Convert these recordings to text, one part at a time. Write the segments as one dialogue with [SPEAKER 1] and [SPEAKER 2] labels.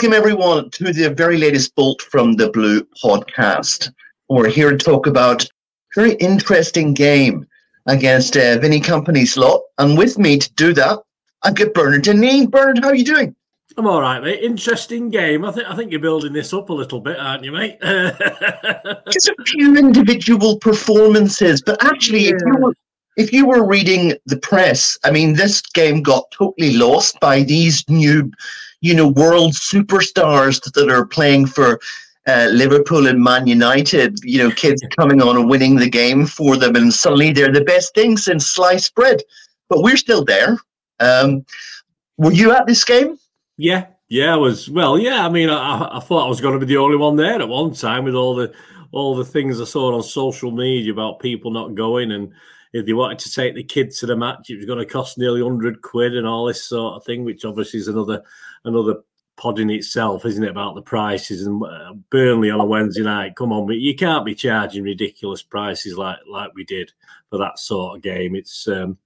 [SPEAKER 1] Welcome, everyone, to the very latest Bolt from the Blue podcast. We're here to talk about a very interesting game against uh, Vinny Kompany's lot. And with me to do that, I've got Bernard Deneen. Bernard, how are you doing?
[SPEAKER 2] I'm all right, mate. Interesting game. I think I think you're building this up a little bit, aren't you, mate?
[SPEAKER 1] Just a few individual performances, but actually, yeah. if you were if you were reading the press, I mean, this game got totally lost by these new, you know, world superstars that are playing for uh, Liverpool and Man United. You know, kids coming on and winning the game for them, and suddenly they're the best thing since sliced bread. But we're still there. Um, were you at this game?
[SPEAKER 2] Yeah, yeah, I was. Well, yeah. I mean, I, I thought I was going to be the only one there at one time with all the all the things I saw on social media about people not going and if they wanted to take the kids to the match, it was going to cost nearly hundred quid and all this sort of thing, which obviously is another another pod in itself, isn't it? About the prices and uh, Burnley on a Wednesday night. Come on, but you can't be charging ridiculous prices like like we did for that sort of game. It's um,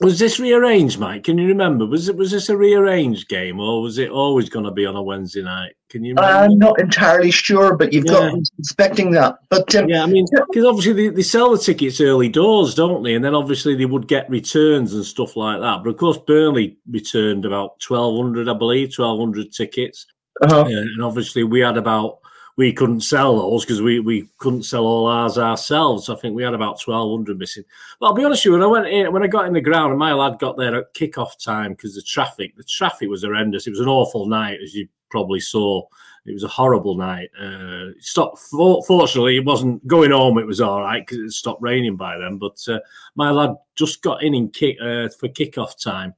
[SPEAKER 2] was this rearranged, Mike? Can you remember? Was it was this a rearranged game, or was it always going to be on a Wednesday night? Can you? Remember?
[SPEAKER 1] I'm not entirely sure, but you've yeah. got expecting that. But
[SPEAKER 2] um, yeah, I mean, because obviously they, they, sell the tickets early doors, don't they? And then obviously they would get returns and stuff like that. But of course, Burnley returned about twelve hundred, I believe, twelve hundred tickets, uh-huh. uh, and obviously we had about we couldn't sell those because we, we couldn't sell all ours ourselves. I think we had about twelve hundred missing. But I'll be honest with you, when I went in, when I got in the ground, and my lad got there at kick-off time because the traffic, the traffic was horrendous. It was an awful night, as you probably saw. It was a horrible night. Uh, stopped. Fortunately, it wasn't going home. It was all right because it stopped raining by then. But uh, my lad just got in in kick uh, for kick-off time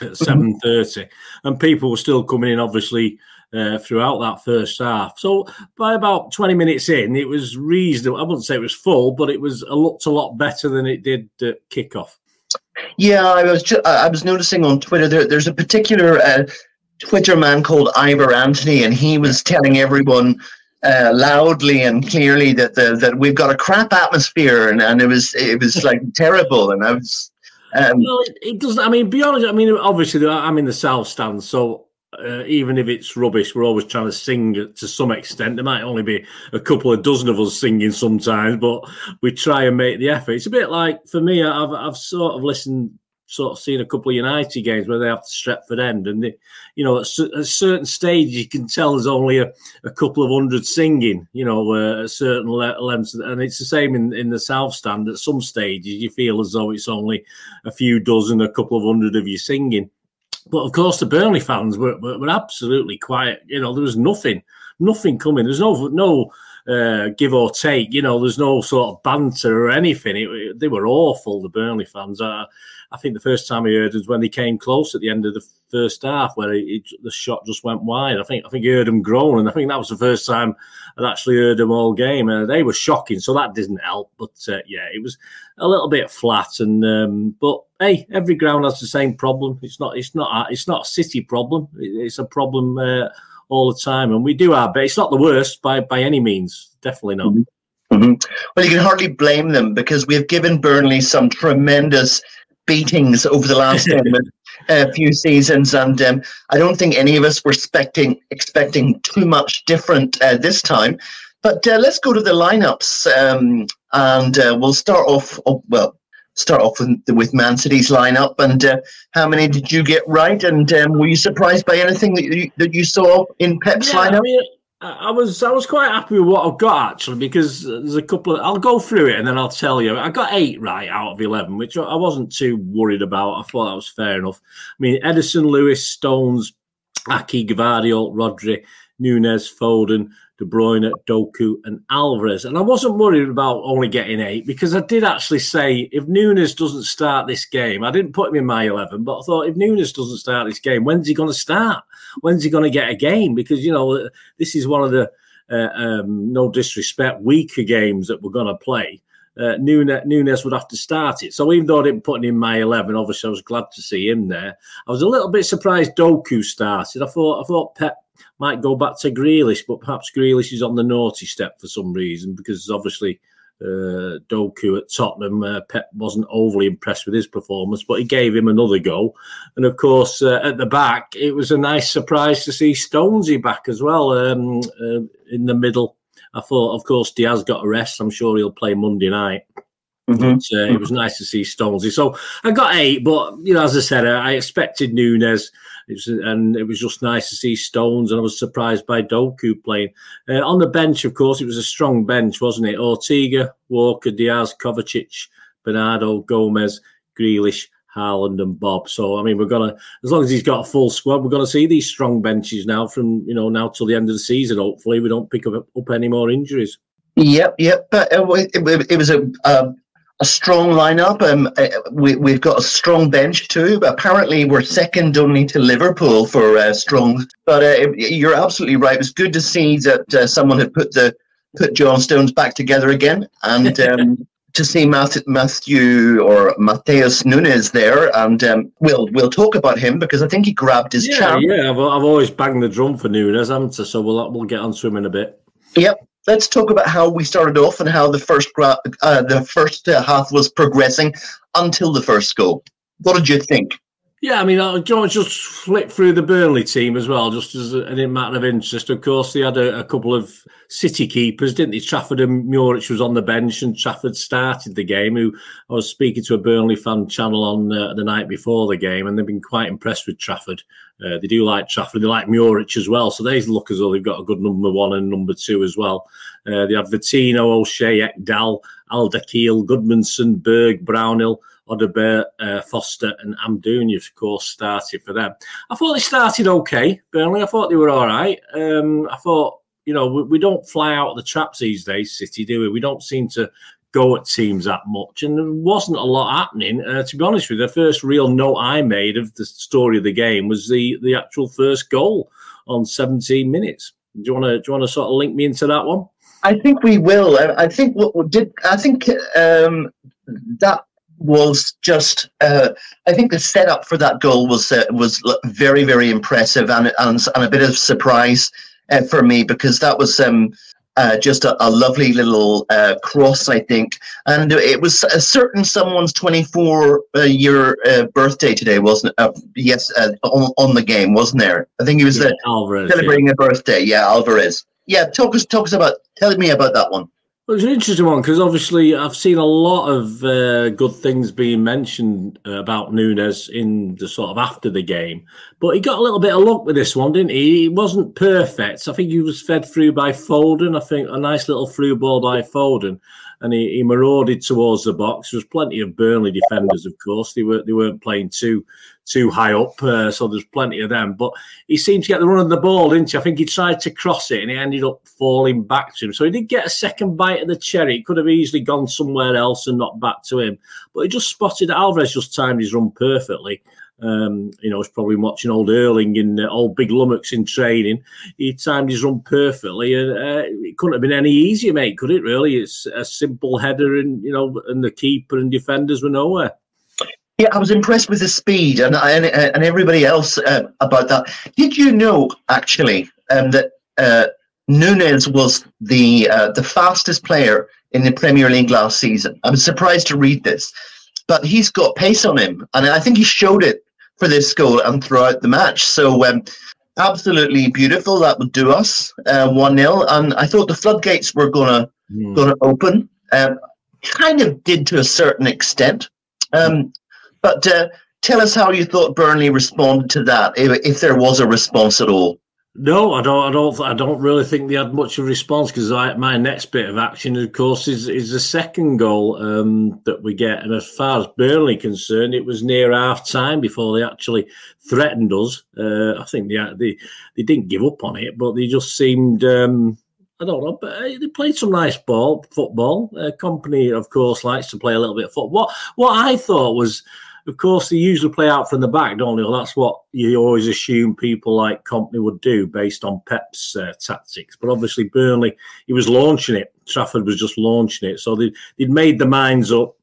[SPEAKER 2] at mm-hmm. seven thirty, and people were still coming in, obviously uh, throughout that first half. So by about 20 minutes in, it was reasonable. I wouldn't say it was full, but it was a looked a lot better than it did at kickoff.
[SPEAKER 1] Yeah, I was just, I was noticing on Twitter there, there's a particular uh, Twitter man called Ivor Anthony, and he was telling everyone uh, loudly and clearly that the, that we've got a crap atmosphere, and, and it was it was like terrible, and I was.
[SPEAKER 2] Um, well, it, it doesn't. I mean, be honest. I mean, obviously, I'm in the south stand, so uh, even if it's rubbish, we're always trying to sing to some extent. There might only be a couple of dozen of us singing sometimes, but we try and make the effort. It's a bit like for me. I've I've sort of listened, sort of seen a couple of United games where they have to Stretford End, and they, you know, at, a certain stage you can tell there's only a, a couple of hundred singing. You know, uh, at certain lengths, and it's the same in in the South Stand. At some stages, you feel as though it's only a few dozen, a couple of hundred of you singing. But of course, the Burnley fans were, were, were absolutely quiet. You know, there was nothing, nothing coming. There's no no uh, give or take. You know, there's no sort of banter or anything. It, they were awful, the Burnley fans. Uh, I think the first time I heard was when they came close at the end of the first half, where it, the shot just went wide. I think I think I heard them groan, and I think that was the first time I'd actually heard them all game. And they were shocking, so that didn't help. But uh, yeah, it was a little bit flat. And um, but hey, every ground has the same problem. It's not it's not it's not a city problem. It's a problem uh, all the time, and we do our best. It's not the worst by by any means. Definitely not.
[SPEAKER 1] Mm-hmm. Mm-hmm. Well, you can hardly blame them because we've given Burnley some tremendous beatings over the last uh, few seasons, and um, I don't think any of us were expecting expecting too much different uh, this time. But uh, let's go to the lineups, um, and uh, we'll start off. Oh, well, start off with, with Man City's lineup. And uh, how many did you get right? And um, were you surprised by anything that you that you saw in Pep's yeah, lineup? I mean,
[SPEAKER 2] I was I was quite happy with what I've got actually because there's a couple of I'll go through it and then I'll tell you I got eight right out of eleven, which I wasn't too worried about. I thought that was fair enough. I mean Ederson, Lewis, Stones, Ake, Gvardiol, Rodri, Nunes, Foden, De Bruyne, Doku, and Alvarez. And I wasn't worried about only getting eight because I did actually say if Nunes doesn't start this game, I didn't put him in my 11, but I thought if Nunes doesn't start this game, when's he going to start? When's he going to get a game? Because, you know, this is one of the, uh, um, no disrespect, weaker games that we're going to play. Uh, Nunes would have to start it. So even though I didn't put him in my eleven, obviously I was glad to see him there. I was a little bit surprised Doku started. I thought I thought Pep might go back to Grealish, but perhaps Grealish is on the naughty step for some reason because obviously uh, Doku at Tottenham. Uh, Pep wasn't overly impressed with his performance, but he gave him another go. And of course, uh, at the back, it was a nice surprise to see Stonesy back as well um, uh, in the middle. I thought, of course, Diaz got a rest. I'm sure he'll play Monday night. Mm-hmm. But, uh, it was nice to see Stonesy. So I got eight, but you know, as I said, I expected Nunes. It was, and it was just nice to see Stones, and I was surprised by Doku playing. Uh, on the bench, of course, it was a strong bench, wasn't it? Ortega, Walker, Diaz, Kovacic, Bernardo, Gomez, Grealish, Haaland, and Bobb. So, I mean, we're gonna as long as he's got a full squad, we're gonna see these strong benches now from you know now till the end of the season. Hopefully, we don't pick up, up any more injuries.
[SPEAKER 1] Yep, yep. But uh, it, it, it was a, a a strong lineup. Um, uh, we, we've got a strong bench too. Apparently, we're second only to Liverpool for uh, strong. But uh, you're absolutely right. It was good to see that uh, someone had put the put John Stones back together again, and um, to see Matthew or Mateus Nunes there. And um, we'll we'll talk about him because I think he grabbed his
[SPEAKER 2] yeah, Yeah, I've, I've always banged the drum for Nunes, haven't I? So we'll we'll get onto him in a bit.
[SPEAKER 1] Yep let's talk about how we started off and how the first gra- uh, the first uh, half was progressing until the first goal. What did you think?
[SPEAKER 2] Yeah, I mean, uh, John just flipped through the Burnley team as well, just as a matter of interest. Of course, they had a, a, couple of City keepers, didn't they? Trafford and Muric was on the bench, and Trafford started the game. Who I was speaking to a Burnley fan channel on uh, the night before the game, and they've been quite impressed with Trafford. Uh, they do like Trafford, they like Muric as well, so they look as though they've got a good number one and number two as well. Uh, they have Vitinho, O'Shea, Ekdal, Alderweireld, Gudmundsson, Berg, Brownhill. Odobert, uh, Foster, and Amdouni, of course, started for them. I thought they started okay, Burnley. I thought they were all right. Um, I thought, you know, we, we, don't fly out of the traps these days, City, do we? We don't seem to go at teams that much, and there wasn't a lot happening. Uh, to be honest with you, the first real note I made of the story of the game was the the actual first goal on 17 minutes. Do you want to do you want to sort of link me into that one?
[SPEAKER 1] I think we will. I, I think what did I think um, that was just uh, I think the setup for that goal was uh, was very very impressive and and, and a bit of surprise uh, for me because that was um, uh, just a, a, lovely little uh, cross I think. And it was a certain someone's 24 uh, year birthday today wasn't it yes on, on the game wasn't there? I think he was yeah, Alvarez, celebrating yeah. a birthday. Yeah Alvarez. Yeah talk us talk us about tell me about that one
[SPEAKER 2] well, it's an interesting one because obviously I've seen a lot of uh, good things being mentioned uh, about Nunes in the sort of after the game, but he got a little bit of luck with this one, didn't he? He wasn't perfect. I think he was fed through by Foden. I think a nice little through ball by Foden, and he, he marauded towards the box. There was plenty of Burnley defenders, of course. They were they weren't playing too too high up, uh, so there's plenty of them. But he seemed to get the run of the ball, didn't he? I think he tried to cross it and he ended up falling back to him. So he did get a second bite of the cherry. It could have easily gone somewhere else and not back to him. But he just spotted Alvarez just timed his run perfectly. Um, you know, he's probably watching old Erling and uh, old Big Lummocks in training. He timed his run perfectly, and uh, it couldn't have been any easier, mate. Could it? Really, it's a simple header, and you know, and the keeper and defenders were nowhere.
[SPEAKER 1] Yeah, I was impressed with the speed and and, and everybody else uh, about that. Did you know actually um, that uh, Nunes was the uh, the fastest player in the Premier League last season? I was surprised to read this, but he's got pace on him, and I think he showed it for this goal and throughout the match. So. Um, absolutely beautiful. That would do us uh, one 0 and I thought the floodgates were gonna mm. gonna open. Um, kind of did to a certain extent. Um, but uh, tell us how you thought Burnley responded to that, if, if there was a response at all.
[SPEAKER 2] No, I don't. I don't. I don't really think they had much of a response because my next bit of action, of course, is is the second goal um, that we get. And as far as Burnley concerned, it was near half time before they actually threatened us. Uh, I think they, they they didn't give up on it, but they just seemed. Um, I don't know, but uh, they played some nice ball, football. Uh, Kompany, of course, likes to play a little bit of football. What what I thought was of course, they usually play out from the back, don't they? Well, that's what you always assume people like Kompany would do based on Pep's uh, tactics. But obviously, Burnley, he was launching it. Trafford was just launching it. So they, would made the minds up.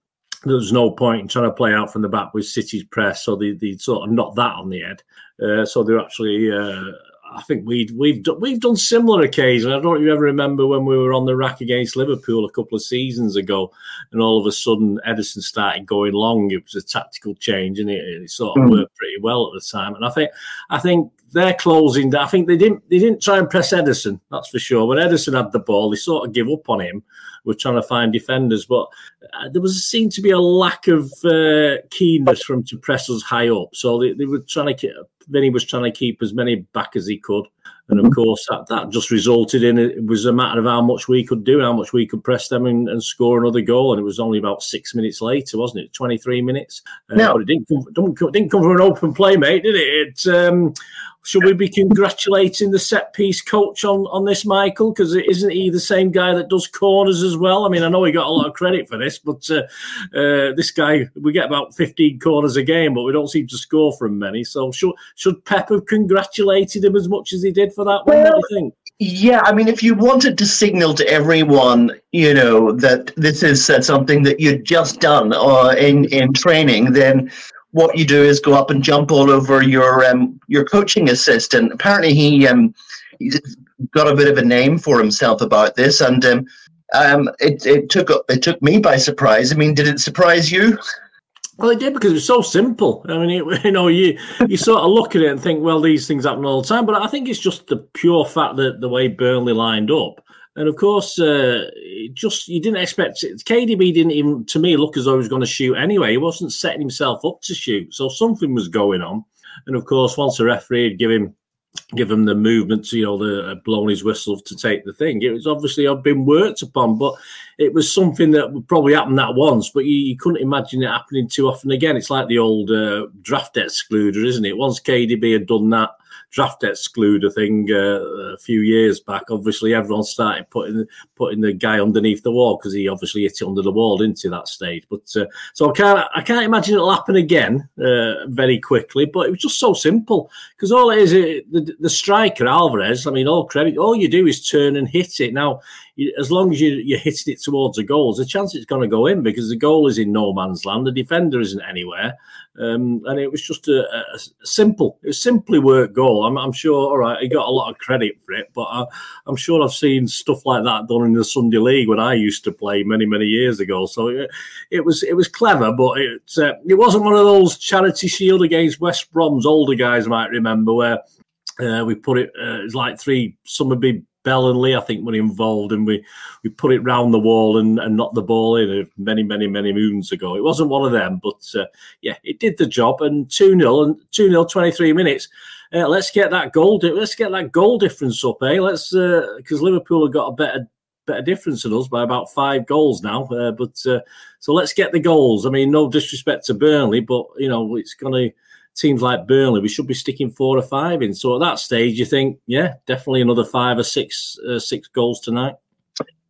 [SPEAKER 2] There was no point in trying to play out from the back with City's press. So they, they sort of knocked that on the head. Uh, so they're actually. Uh, I think we we've we've done similar occasions. I don't know if you ever remember when we were on the rack against Liverpool a couple of seasons ago, and all of a sudden Ederson started going long. It was a tactical change, and it, it sort of mm. worked pretty well at the time. And I think I think they're closing. I think they didn't they didn't try and press Ederson, that's for sure. When Ederson had the ball, they sort of give up on him. We're trying to find defenders, but uh, there was seemed to be a lack of uh, keenness from to press us high up. So they, they were trying to keep, Vinny was trying to keep as many back as he could, and of course that, that just resulted in it was a matter of how much we could do, how much we could press them and, and score another goal. And it was only about six minutes later, wasn't it? Twenty three minutes. Uh, no, but it didn't come, didn't come from an open play, mate, did it? It um, should we be congratulating the set piece coach on, on this, Michael? Because isn't he the same guy that does corners as well? I mean, I know he got a lot of credit for this, but uh, uh, this guy, we get about 15 corners a game, but we don't seem to score from many. So should, should Pep have congratulated him as much as he did for that one? Well, what do you think?
[SPEAKER 1] Yeah, I mean, if you wanted to signal to everyone, you know, that this is uh, something that you'd just done uh, in in training, then what you do is go up and jump all over your um, your coaching assistant. Apparently, he um, got a bit of a name for himself about this, and um, um, it it took it took me by surprise. I mean, did it surprise you?
[SPEAKER 2] Well, it did because it's so simple. I mean, it, you know, you you sort of look at it and think, well, these things happen all the time. But I think it's just the pure fact that the way Burnley lined up and of course, uh, just you didn't expect it. KDB didn't even, to me, look as though he was going to shoot anyway. He wasn't setting himself up to shoot, so something was going on. And of course, once the referee had give him give him the movement, to, you know, the uh, blowing his whistle to take the thing. It was obviously had been worked upon, but it was something that would probably happen that once, but you, you couldn't imagine it happening too often again. It's like the old uh, draft excluder, isn't it? Once KDB had done that, draft excluder thing uh, a few years back, obviously everyone started putting putting the guy underneath the wall because he obviously hit it under the wall into that stage. But uh, so I can't I can't imagine it'll happen again uh, very quickly. But it was just so simple because all it is it, the, the striker Alvarez. I mean, all credit. All you do is turn and hit it. Now, as long as you, you're hitting it towards the goals, the chance it's going to go in because the goal is in no man's land. The defender isn't anywhere. Um, and it was just a, a, simple, it was simply work goal. I'm, I'm, sure, all right, he got a lot of credit for it, but I, am sure I've seen stuff like that done in the Sunday League when I used to play many, many years ago. So it, it was it was clever, but it uh, it wasn't one of those charity shield against West Brom's older guys might remember where uh, we put it uh, it's like three some would be Bell and Lee, I think, were involved, and we, we put it round the wall and, and knocked the ball in many, many, many moons ago. It wasn't one of them, but uh, yeah, it did the job. And 2 0 and 2 0, 23 minutes. Uh, let's get that goal. Let's get that goal difference up, eh? Let's because uh, Liverpool have got a better better difference than us by about five goals now. Uh, but uh, so let's get the goals. I mean, no disrespect to Burnley, but you know it's going to teams like Burnley, we should be sticking four or five in. So at that stage, you think, yeah, definitely another five or six uh, six goals tonight.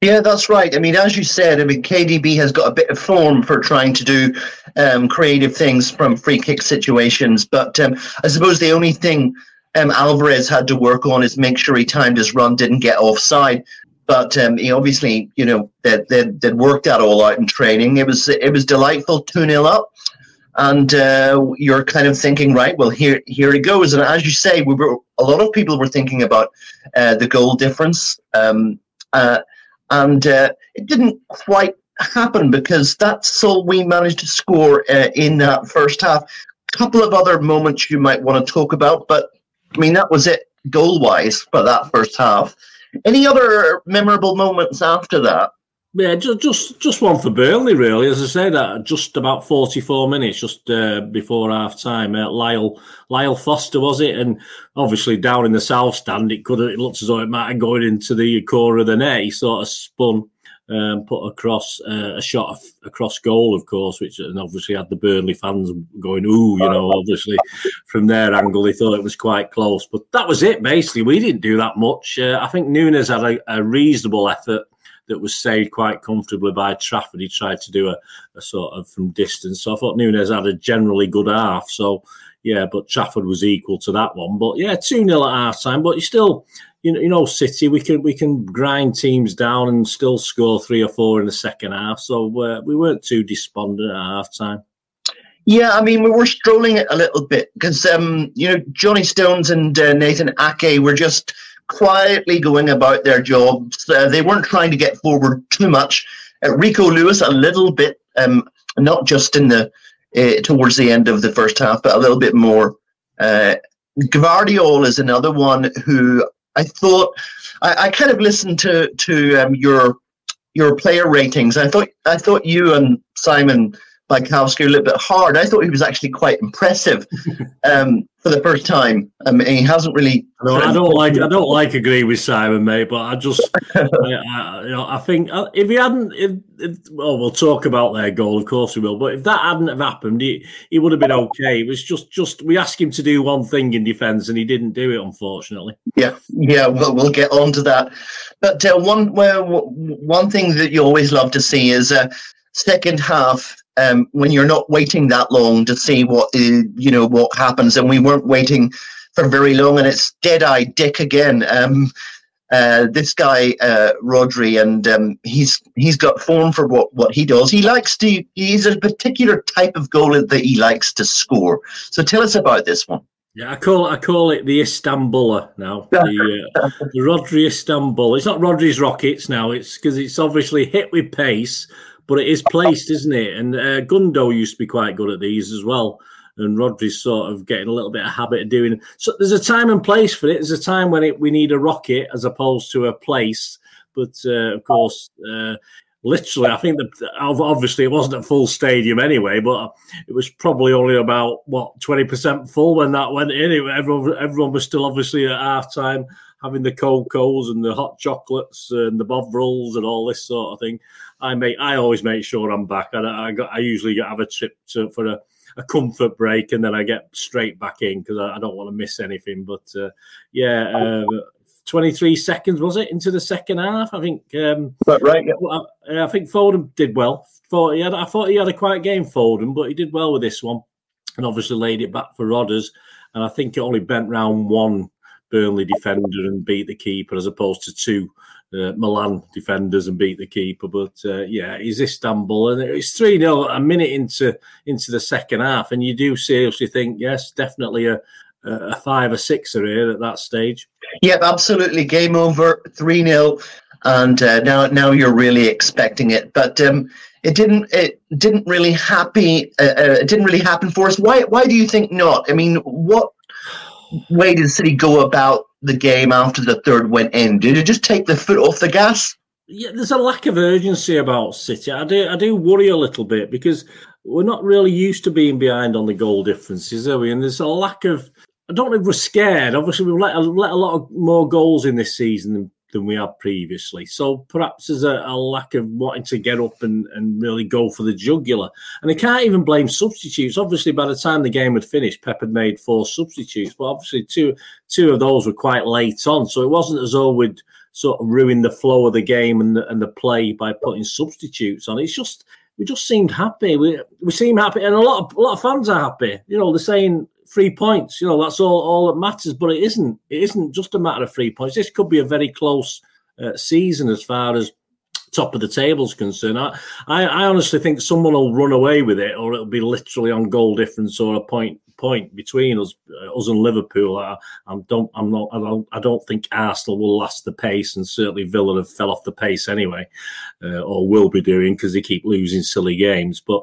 [SPEAKER 1] Yeah, that's right. I mean, as you said, I mean, KDB has got a bit of form for trying to do um, creative things from free kick situations. But um, I suppose the only thing um, Alvarez had to work on is make sure he timed his run, didn't get offside. But um, he obviously, you know, that that that worked that all out in training. It was it was delightful, two 0 up and uh, you're kind of thinking, right? Well, here here it goes. And as you say, we were a lot of people were thinking about uh, the goal difference, um, uh, and uh, it didn't quite happen because that's all we managed to score uh, in that first half. A couple of other moments you might want to talk about, but I mean that was it goal wise for that first half. Any other memorable moments after that?
[SPEAKER 2] Yeah, just just just one for Burnley, really. As I said, that just about forty-four minutes just uh, before half time. Uh, Lyle Lyle Foster was it, and obviously down in the south stand, it could it looks as though it might have gone into the corner of the net. He sort of spun, um, put across uh, a shot of, across goal, of course, which and obviously had the Burnley fans going, "Ooh," you know. Obviously, from their angle, they thought it was quite close, but that was it. Basically, we didn't do that much. Uh, I think Nunes had a, a reasonable effort that was saved quite comfortably by Trafford. He tried to do a, a sort of from distance. So I thought Nunes had a generally good half. So yeah, but Trafford was equal to that one. But yeah, two 0 at half time. But you still, you know, you know, City, we can we can grind teams down and still score three or four in the second half. So uh, we weren't too despondent at half time.
[SPEAKER 1] Yeah, I mean, we were strolling it a little bit because, um, you know, Johnny Stones and uh, Nathan Ake were just quietly going about their jobs. Uh, they weren't trying to get forward too much. Uh, Rico Lewis, a little bit, um, not just in the uh, towards the end of the first half, but a little bit more. Uh, is another one who I thought I, I kind of listened to to um, your your player ratings. I thought I thought you and Simon Bajkowski a little bit hard. I thought he was actually quite impressive um, for the first time. I mean, he hasn't really.
[SPEAKER 2] No, I don't like. I don't like agree with Simon, mate. But I just, I, I, you know, I think uh, if he hadn't, if, if, well, we'll talk about their goal, of course we will. But if that hadn't have happened, he, he would have been okay. It was just, just we asked him to do one thing in defence, and he didn't do it, unfortunately.
[SPEAKER 1] Yeah, yeah. Well, we'll get on to that. But uh, one, well, one thing that you always love to see is. Uh, second half um, when you're not waiting that long to see what uh, you know what happens, and we weren't waiting for very long, and it's dead eye Dick again. Um, uh, this guy uh, Rodri, and um, he's he's got form for what, what he does. He likes to. He's a particular type of goal that he likes to score. So tell us about this one.
[SPEAKER 2] Yeah, I call I call it the Istanbuler now. The, uh, the Rodri Istanbul. It's not Rodri's Rockets now. It's because it's obviously hit with pace but it is placed, isn't it? And uh, Gundo used to be quite good at these as well. And Rodri's sort of getting a little bit of habit of doing. So there's a time and place for it. There's a time when it, we need a rocket as opposed to a place. But uh, of course, uh, literally, I think that obviously it wasn't a full stadium anyway, but it was probably only about what twenty percent full when that went in. It, everyone, everyone was still obviously at half time having the cocos and the hot chocolates and the bovrils and all this sort of thing. I make I always make sure I'm back. I, I, got, I usually have a trip to, for a, a comfort break and then I get straight back in because I, I, don't want to miss anything. But uh, yeah, uh, 23 seconds was it into the second half? I think. Um,
[SPEAKER 1] but right, yeah.
[SPEAKER 2] I, I, think Foden did well. Thought he had, I thought he had a quiet game, Foden, but he did well with this one, and obviously laid it back for Rodders. And I think it only bent round one Burnley defender and beat the keeper, as opposed to two uh, Milan defenders and beat the keeper. But uh, yeah, he's Istanbul, and it's three 0 a minute into into the second half, and you do seriously think, yes, definitely a a five or sixer here at that stage.
[SPEAKER 1] Yep, absolutely. Game over, three 0 and uh, now now you're really expecting it, but. Um, it didn't. It didn't really happy. Uh, uh, it didn't really happen for us. Why? Why do you think not? I mean, what way did City go about the game after the third went in? Did it just take the foot off the gas?
[SPEAKER 2] Yeah, there's a lack of urgency about City. I do, I do worry a little bit because we're not really used to being behind on the goal differences, are we? And there's a lack of. I don't if we're scared. Obviously, we've let, let a lot of more goals in this season than we have previously. So perhaps there's a, a, lack of wanting to get up and, and really go for the jugular. And I can't even blame substitutes. Obviously, by the time the game had finished, Pep had made four substitutes, but obviously two two of those were quite late on. So it wasn't as though we'd sort of ruined the flow of the game and the, and the play by putting substitutes on. It's just we just seemed happy. We we seem happy, and a lot of a lot of fans are happy. You know, they're saying three points. You know, that's all all that matters. But it isn't. It isn't just a matter of three points. This could be a very close uh, season as far as top of the table is concerned. I, I, I, honestly think someone will run away with it, or it'll be literally on goal difference or a point point between us, uh, us and Liverpool. I, I, don't, I'm not, I don't, I don't think Arsenal will last the pace, and certainly Villa have fell off the pace anyway, uh, or will be doing because they keep losing silly games. But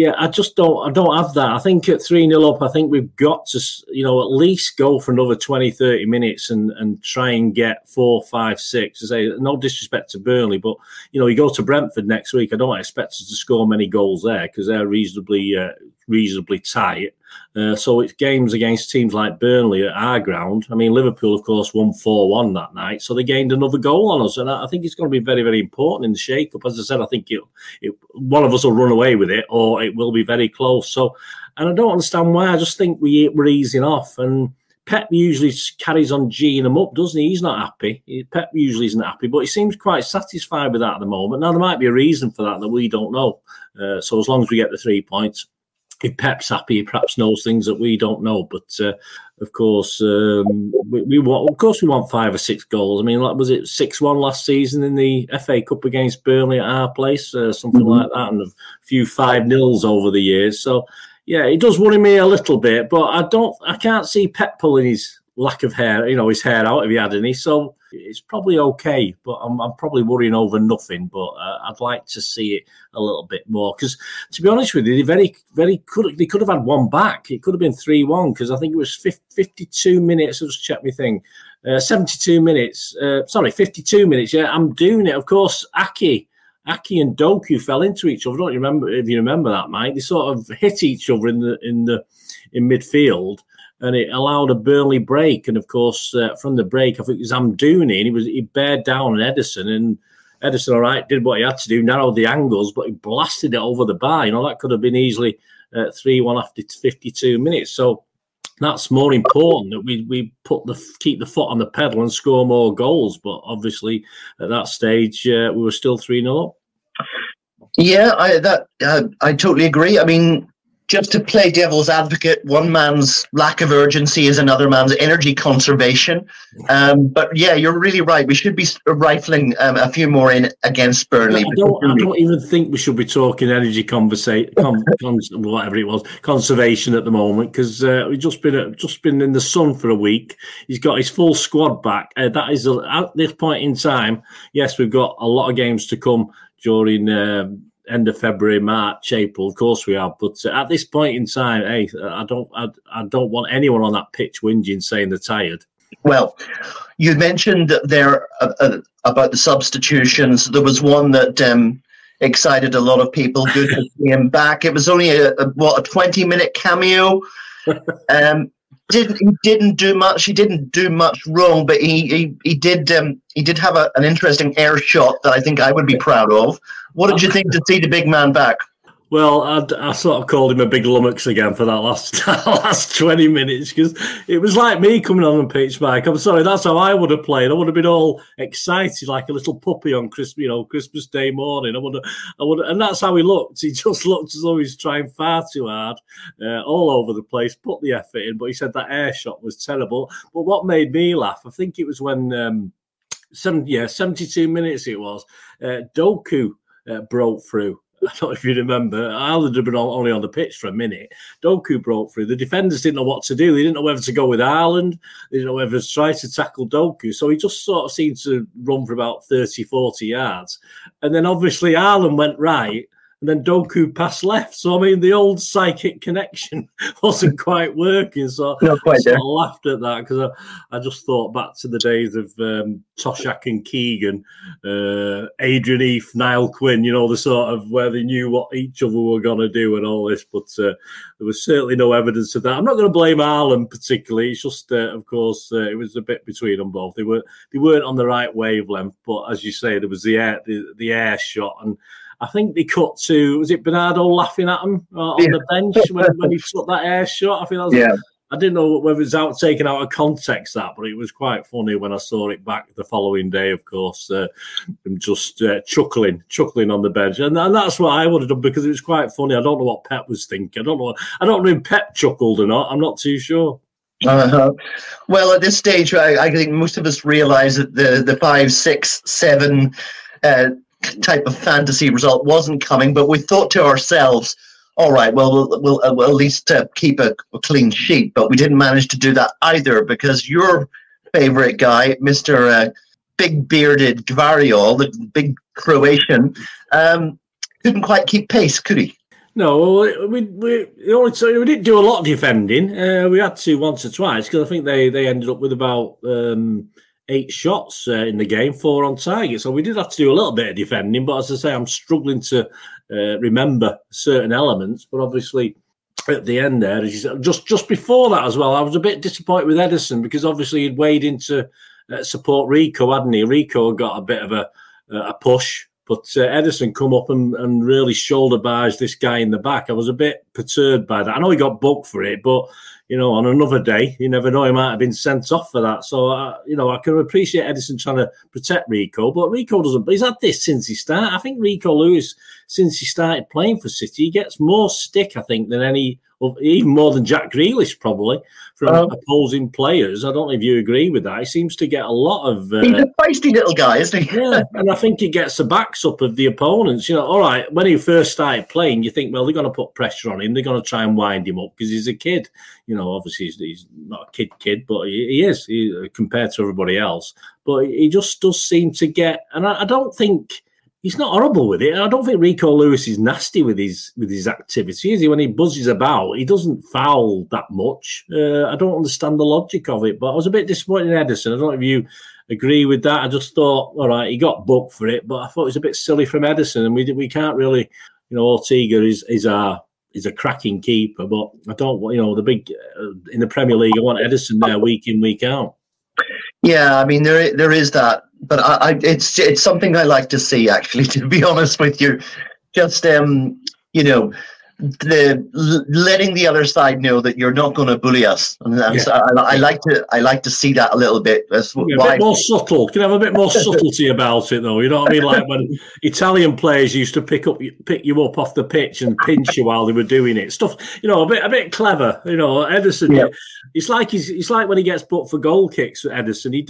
[SPEAKER 2] yeah, I just don't. I don't have that. I think at three 0 up, I think we've got to, you know, at least go for another 20, 30 minutes and and try and get four, five, six. I say no disrespect to Burnley, but you know, you go to Brentford next week. I don't expect us to score many goals there because they're reasonably uh, reasonably tight. Uh, so it's games against teams like Burnley at our ground. I mean, Liverpool, of course, won 4 1 that night. So they gained another goal on us. And I, think it's going to be very, very important in the shake up. As I said, I think it, it, one of us will run away with it or it will be very close. So, and I don't understand why. I just think we, we're easing off. And Pep usually carries on G'ing them up, doesn't he? He's not happy. Pep usually isn't happy, but he seems quite satisfied with that at the moment. Now, there might be a reason for that that we don't know. Uh, so, as long as we get the three points, if Pep's happy, he perhaps knows things that we don't know. But uh, of course, um, we, we, want, of course, we want five or six goals. I mean, like, was it six one last season in the FA Cup against Burnley at our place, uh, something mm-hmm. like that, and a few five nils over the years. So Yeah, it does worry me a little bit, but I don't. I can't see Pep pulling his lack of hair, you know, his hair out if he had any. So it's probably okay, but I'm, I'm probably worrying over nothing. But uh, I'd like to see it a little bit more because, to be honest with you, they very, very could they could have had one back. It could have been three one because I think it was 50, 52 minutes. I'll just check my thing. Uh, 72 minutes. Uh, sorry, 52 minutes. Yeah, I'm doing it. Of course, Ake. Ake and Doku fell into each other. I Don't remember? If you remember that, Mike, they sort of hit each other in the in the in midfield, and it allowed a Burnley break. And of course, uh, from the break, I think it was Amdouni, and he was he bared down on Ederson, and Ederson, all right, did what he had to do, narrowed the angles, but he blasted it over the bar. You know that could have been easily uh, three one after fifty two minutes. So that's more important that we we put the keep the foot on the pedal and score more goals. But obviously, at that stage, uh, we were still three 0 up.
[SPEAKER 1] Yeah, I that uh, I totally agree. I mean, just to play devil's advocate, one man's lack of urgency is another man's energy conservation. Um, but yeah, you're really right. We should be rifling um, a few more in against Burnley.
[SPEAKER 2] I don't, I don't even think we should be talking energy conversation, con, whatever it was, conservation at the moment because uh, we've just been uh, just been in the sun for a week. He's got his full squad back. Uh, that is uh, at this point in time. Yes, we've got a lot of games to come during. Um, end of February, March, April. Of course we are, but uh, at this point in time, hey, I don't, I, I don't want anyone on that pitch whinging saying they're tired.
[SPEAKER 1] Well, you mentioned there uh, uh, about the substitutions. There was one that um, excited a lot of people. Good to see him back. It was only a, a what a twenty minute cameo. Um, didn't he didn't do much. He didn't do much wrong, but he he, he did um, he did have a, an interesting air shot that I think I would be proud of. What did you think to see the big man back?
[SPEAKER 2] Well, I, I, sort of called him a big lummox again for that last last twenty minutes because it was like me coming on the pitch, Mike. I'm sorry, that's how I would have played. I would have been all excited like a little puppy on Christmas, you know, Christmas Day morning. I would, I would, and that's how he looked. He just looked as though he's trying far too hard, uh, all over the place. Put the effort in, but he said that air shot was terrible. But what made me laugh, I think it was when. Um, yeah, 72 minutes it was. Uh, Doku uh, broke through. I don't know if you remember. Haaland had been only on the pitch for a minute. Doku broke through. The defenders didn't know what to do. They didn't know whether to go with Haaland. They didn't know whether to try to tackle Doku. So he just sort of seemed to run for about 30, 40 yards. And then obviously Haaland went right and then Doku passed left. So I mean, the old psychic connection wasn't quite working. So Not quite I sort of laughed at that because I, I just thought back to the days of um, Toshack and Keegan, uh, Adrian Heath, Niall Quinn. You know, the sort of where they knew what each other were going to do and all this. But uh, there was certainly no evidence of that. I'm not going to blame Haaland particularly. It's just, uh, of course, uh, it was a bit between them both. They were they weren't on the right wavelength. But as you say, there was the air the, the air shot and I think they cut to was it Bernardo laughing at him uh, on yeah. the bench when, when he took that air shot. I think that was, yeah. I didn't know whether it was out taken out of context that, but it was quite funny when I saw it back the following day. Of course, uh, just uh, chuckling, chuckling on the bench, and, and that's what I would have done because it was quite funny. I don't know what Pep was thinking. I don't know. I don't know if Pep chuckled or not. I'm not too sure.
[SPEAKER 1] Uh-huh. Well, at this stage, I, I, think most of us realise that the the five, six, seven uh, type of fantasy result wasn't coming, but we thought to ourselves, all right, well, we'll, we'll, uh, we'll at least uh, keep a, a, clean sheet. But we didn't manage to do that either because your favorite guy, Mr. Uh, big bearded Gvardiol, the big Croatian, um, couldn't quite keep pace, could he?
[SPEAKER 2] No, we we we didn't do a lot of defending. Uh, we had to once or twice because I think they they ended up with about um, eight shots uh, in the game, four on target. So we did have to do a little bit of defending. But as I say, I'm struggling to uh, remember certain elements. But obviously, at the end there, just just before that as well, I was a bit disappointed with Ederson because obviously he'd weighed into uh, support Rico, hadn't he? Rico got a bit of a a push. But uh, Ederson come up and, and really shoulder barged this guy in the back. I was a bit perturbed by that. I know he got booked for it, but you know, on another day, you never know, he might have been sent off for that. So, uh, you know, I can appreciate Ederson trying to protect Rico, but Rico doesn't. He's had this since he started. I think Rico Lewis, since he started playing for City, he gets more stick, I think, than any even more than Jack Grealish probably from um, opposing players. I don't know if you agree with that. He seems to get a lot of.
[SPEAKER 1] Uh, he's a feisty little guy, isn't he?
[SPEAKER 2] yeah, and I think he gets the backs up of the opponents. You know, all right, when he first started playing, you think, well, they're going to put pressure on him. They're going to try and wind him up because he's a kid. You know, obviously he's, he's not a kid kid, but he, he is he, compared to everybody else. But he just does seem to get, and I, I don't think he's not horrible with it. I don't think Rico Lewis is nasty with his with his activity. Is he? When he buzzes about, he doesn't foul that much. Uh, I don't understand the logic of it, but I was a bit disappointed in Ederson. I don't know if you agree with that. I just thought, all right, he got booked for it, but I thought it was a bit silly from Ederson, and we we can't really, you know, Ortega is is our is a cracking keeper, but I don't you know the big uh, in the Premier League. I want Ederson there week in week out.
[SPEAKER 1] Yeah, I mean there there is that but I, I, it's it's something I like to see. Actually, to be honest with you, just um, you know, the letting the other side know that you're not going to bully us, and, yeah. so I, I, like to I like to see that a little bit. That's
[SPEAKER 2] yeah, why. a bit more subtle. Can have a bit more subtlety about it, though. You know what I mean? Like when Italian players used to pick up pick you up off the pitch and pinch you while they were doing it. Stuff, you know, a bit a bit clever. You know, Ederson. Yeah. It's like he's it's like when he gets booked for goal kicks. Ederson. He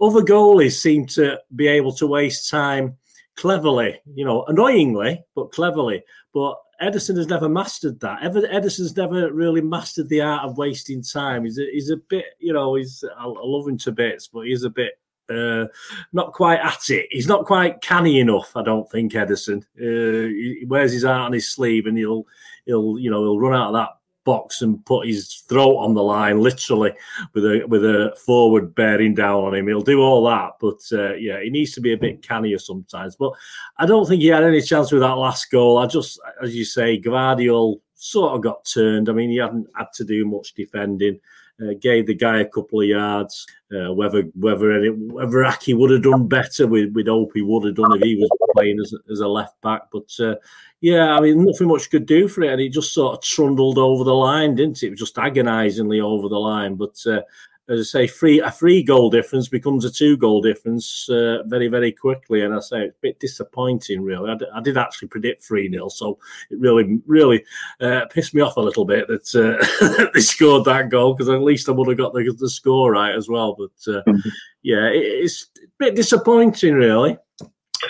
[SPEAKER 2] other goalies seem to be able to waste time cleverly, you know, annoyingly, but cleverly. But Ederson has never mastered that. Ever, Ederson's never really mastered the art of wasting time. He's a, he's a bit, you know, he's I, I love him to bits, but he's a bit uh, not quite at it. He's not quite canny enough. I don't think Ederson, Uh, he wears his heart on his sleeve, and he'll he'll you know he'll run out of that box and put his throat on the line, literally with a with a forward bearing down on him. He'll do all that, but uh, yeah, he needs to be a bit cannier sometimes. But I don't think he had any chance with that last goal. I just, as you say, Gvardiol sort of got turned. I mean, he hadn't had to do much defending. Uh, gave the guy a couple of yards. Uh, whether whether any, whether Ake would have done better, we would hope he would have done if he was playing as, as a left back. But uh, yeah, I mean, nothing much could do for it, and he just sort of trundled over the line, didn't it? It was just agonisingly over the line. But uh, as I say, free a free goal difference becomes a two goal difference uh, very very quickly, and I say it's a bit disappointing. Really, I, d- I did actually predict three 0 so it really really uh, pissed me off a little bit that uh, they scored that goal because at least I would have got the, the score right as well. But uh, mm-hmm. yeah, it, it's a bit disappointing, really.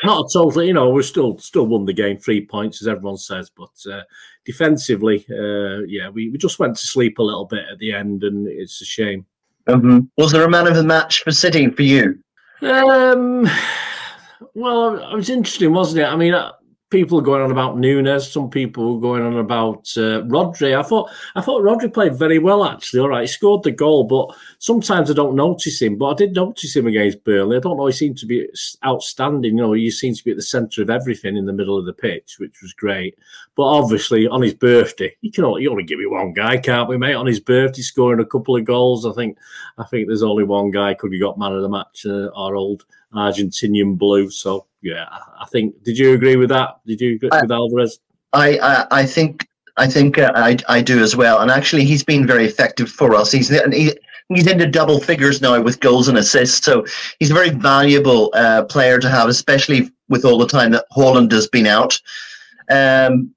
[SPEAKER 2] Not totally, you know, we still still won the game, three points as everyone says, but uh, defensively, uh, yeah, we, we just went to sleep a little bit at the end, and it's a shame.
[SPEAKER 1] Mm-hmm. Was there a man of the match for City for you?
[SPEAKER 2] Um, well, it was interesting, wasn't it? I mean, people are going on about Nunes. Some people are going on about uh, Rodri. I thought I thought Rodri played very well actually. All right, he scored the goal, but sometimes I don't notice him. But I did notice him against Burnley. I don't know. He seemed to be outstanding. You know, he seems to be at the centre of everything in the middle of the pitch, which was great. But obviously, on his birthday, you can only, you only give me one guy, can't we, mate? On his birthday, scoring a couple of goals. I think I think there's only one guy could have got man of the match. Uh, our old Argentinian blue. So yeah, I think. Did you agree with that? Did you agree I, with Alvarez?
[SPEAKER 1] I, I, I think I think uh, I I do as well. And actually, he's been very effective for us. He's he, he's into double figures now with goals and assists. So he's a very valuable uh, player to have, especially with all the time that Haaland has been out. Um,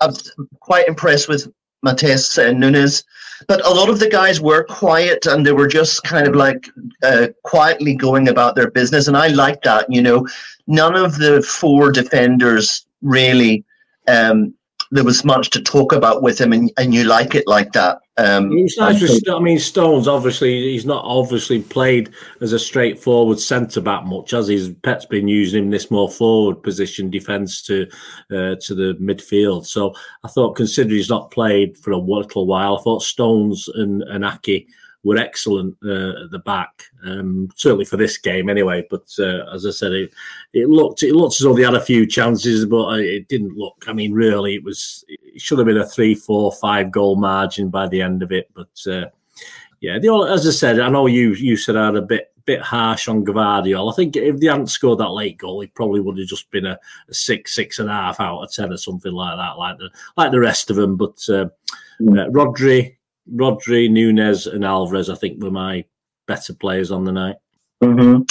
[SPEAKER 1] I'm quite impressed with Matheus uh, Nunes. But a lot of the guys were quiet and they were just kind of like uh, quietly going about their business. And I like that, you know. None of the four defenders really um, there was much to talk about with him, and, and you like it like that. Um,
[SPEAKER 2] nice I mean, Stones obviously he's not obviously played as a straightforward centre back much as his Pep's been using him this more forward position defence to uh, to the midfield. So I thought, considering he's not played for a little while, I thought Stones and, and Ake were excellent uh, at the back, um, certainly for this game anyway. But uh, as I said, it, it looked it looked as though they had a few chances, but it didn't look. I mean, really, it was it should have been a three, four, five goal margin by the end of it. But uh, yeah, the as I said, I know you you said I had a bit bit harsh on Gvardiol. I think if they hadn't scored that late goal, he probably would have just been a, a, six, six and a half out of ten or something like that, like the like the rest of them. But uh, uh, Rodri, Rodri, Nunes, and Alvarez, I think, were my better players on the night.
[SPEAKER 1] Mm-hmm.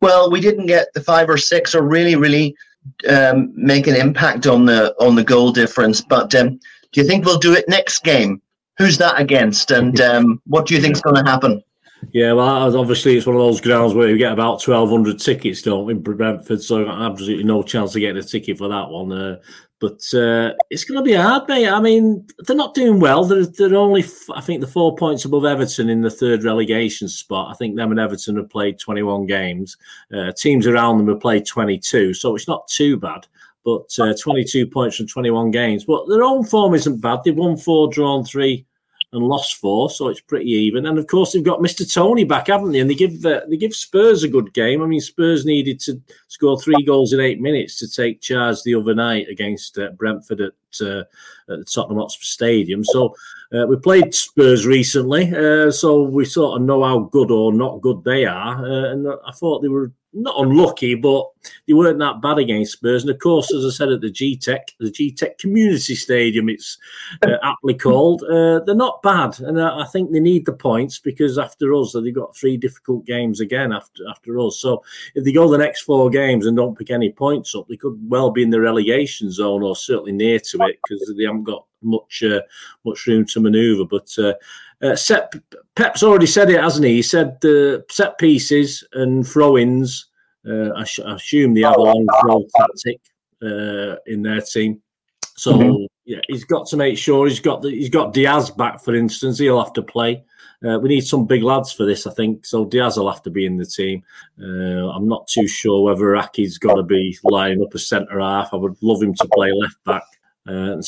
[SPEAKER 1] Well, we didn't get the five or six, or really, really um, make an impact on the on the goal difference. But um, do you think we'll do it next game? who's that against, and um, what do you think is going to happen?
[SPEAKER 2] Yeah, well, obviously it's one of those grounds where you get about twelve hundred tickets, don't we, Brentford? So absolutely no chance of getting a ticket for that one. Uh, but uh, it's going to be hard, mate. I mean, they're not doing well. They're, they're only, I think, the four points above Everton in the third relegation spot. I think them and Everton have played 21 games. Uh, teams around them have played 22, so it's not too bad. But uh, 22 points from 21 games. But their own form isn't bad. They've won four, drawn three, and lost four, so it's pretty even. And of course, they've got Mr. Toney back, haven't they? And they give uh, they give Spurs a good game. I mean, Spurs needed to score three goals in eight minutes to take charge the other night against uh, Brentford at, uh, at the Tottenham Hotspur Stadium. So uh, we played Spurs recently, uh, so we sort of know how good or not good they are. Uh, and I thought they were not unlucky, but they weren't that bad against Spurs. And of course, as I said at the Gtech, the Gtech Community Stadium, it's uh, aptly called. Uh, they're not bad, and I think they need the points because after us, they've got three difficult games again after after us. So if they go the next four games and don't pick any points up, they could well be in the relegation zone or certainly near to it because they haven't got much uh, much room to manoeuvre. But uh, uh, set, Pep's already said it, hasn't he? He said the set pieces and throw-ins. Uh, I, sh- I, assume they have a long throw tactic uh, in their team. So mm-hmm. yeah, he's got to make sure he's got the, he's got Dias back, for instance. He'll have to play. Uh, we need some big lads for this, I think. So Dias will have to be in the team. Uh, I'm not too sure whether Ake's got to be lining up a centre half. I would love him to play left back. Uh,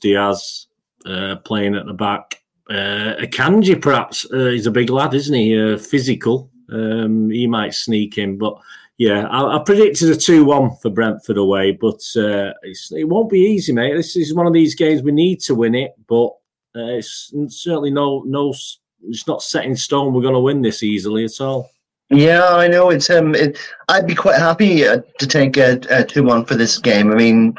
[SPEAKER 2] Dias uh, playing at the back. Uh, Akanji, perhaps, uh, he's a big lad, isn't he? Uh, physical. Um, he might sneak in, but yeah, I, I predicted a 2 1 for Brentford away, but uh, it won't be easy, mate. This is one of these games we need to win it, but uh, it's certainly no, no, it's not set in stone we're going to win this easily at all.
[SPEAKER 1] Yeah, I know. It's um, it, I'd be quite happy uh, to take a, a two-one for this game. I mean,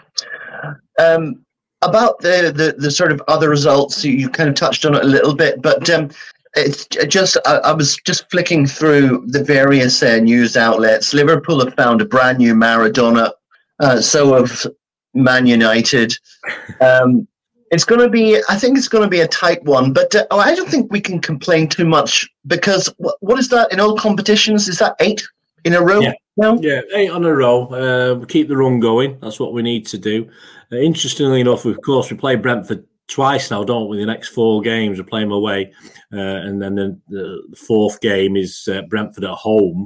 [SPEAKER 1] um, about the, the, the sort of other results, you kind of touched on it a little bit, but um, it's just I, I, was just flicking through the various uh, news outlets. Liverpool have found a brand new Maradona. Uh, so have Man United. Um, it's going to be, I think it's going to be a tight one, but uh, I don't think we can complain too much because what, what is that in all competitions? Is that eight in a row?
[SPEAKER 2] Yeah, yeah eight on a row. Uh, keep the run going. That's what we need to do. Uh, interestingly enough, of course, we play Brentford twice now, don't we? The next four games we play them away, uh, and then the, the, fourth game is uh, Brentford at home.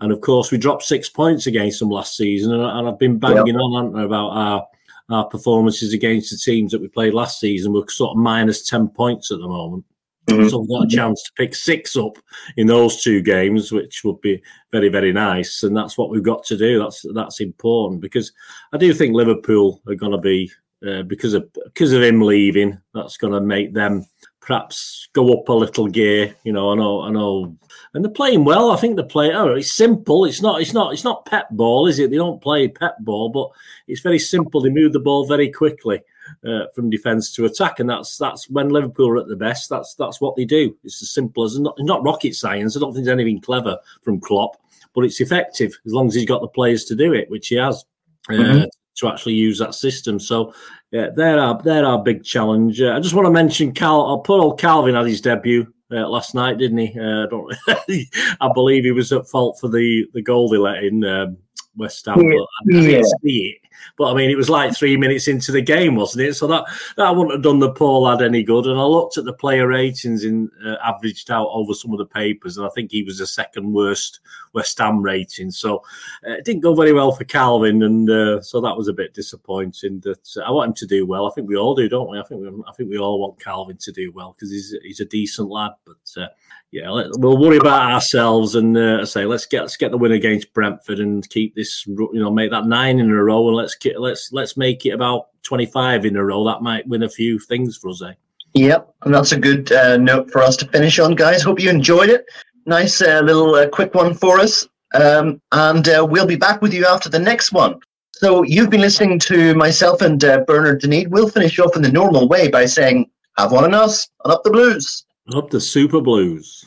[SPEAKER 2] And of course, we dropped six points against them last season, and, and I've been banging yep. on about our our performances against the teams that we played last season. We're sort of minus ten points at the moment. Mm-hmm. So we've got a chance to pick six up in those two games, which would be very, very nice. And that's what we've got to do. That's that's important because I do think Liverpool are going to be uh, because of because of him leaving. That's going to make them perhaps go up a little gear. You know, I know, I know, and they're playing well. I think they're playing. Oh, it's simple. It's not. It's not. It's not pep ball, is it? They don't play pep ball, but it's very simple. They move the ball very quickly uh, from defence to attack, and that's that's when Liverpool are at the best. That's that's what they do. It's as simple as not, not rocket science. I don't think there's anything clever from Klopp, but it's effective as long as he's got the players to do it, which he has. Uh, mm-hmm. To actually use that system, so yeah, they're our they're our big challenge. Uh, I just want to mention Cal. I'll put old Kalvin had his debut uh, last night, didn't he? Uh, I don't. I believe he was at fault for the the goal they let in. Um, West Ham, yeah. but I didn't see it. But I mean, it was like three minutes into the game, wasn't it? So that that wouldn't have done the poor lad any good. And I looked at the player ratings in uh, averaged out over some of the papers, and I think he was the second worst West Ham rating. So uh, it didn't go very well for Kalvin, and uh, so that was a bit disappointing. That uh, I want him to do well. I think we all do, don't we? I think we, I think we all want Kalvin to do well because he's he's a decent lad. But uh, yeah, let, we'll worry about ourselves and uh, say let's get let's get the win against Brentford and keep this you know make that nine in a row and let's get, let's let's make it about twenty five in a row. That might win a few things for us. Eh?
[SPEAKER 1] Yep, and that's a good uh, note for us to finish on, guys. Hope you enjoyed it. Nice uh, little uh, quick one for us, um, and uh, we'll be back with you after the next one. So you've been listening to myself and uh, Bernard Denid. We'll finish off in the normal way by saying, "Have one on us, and up the Blues."
[SPEAKER 2] Up the Super Blues.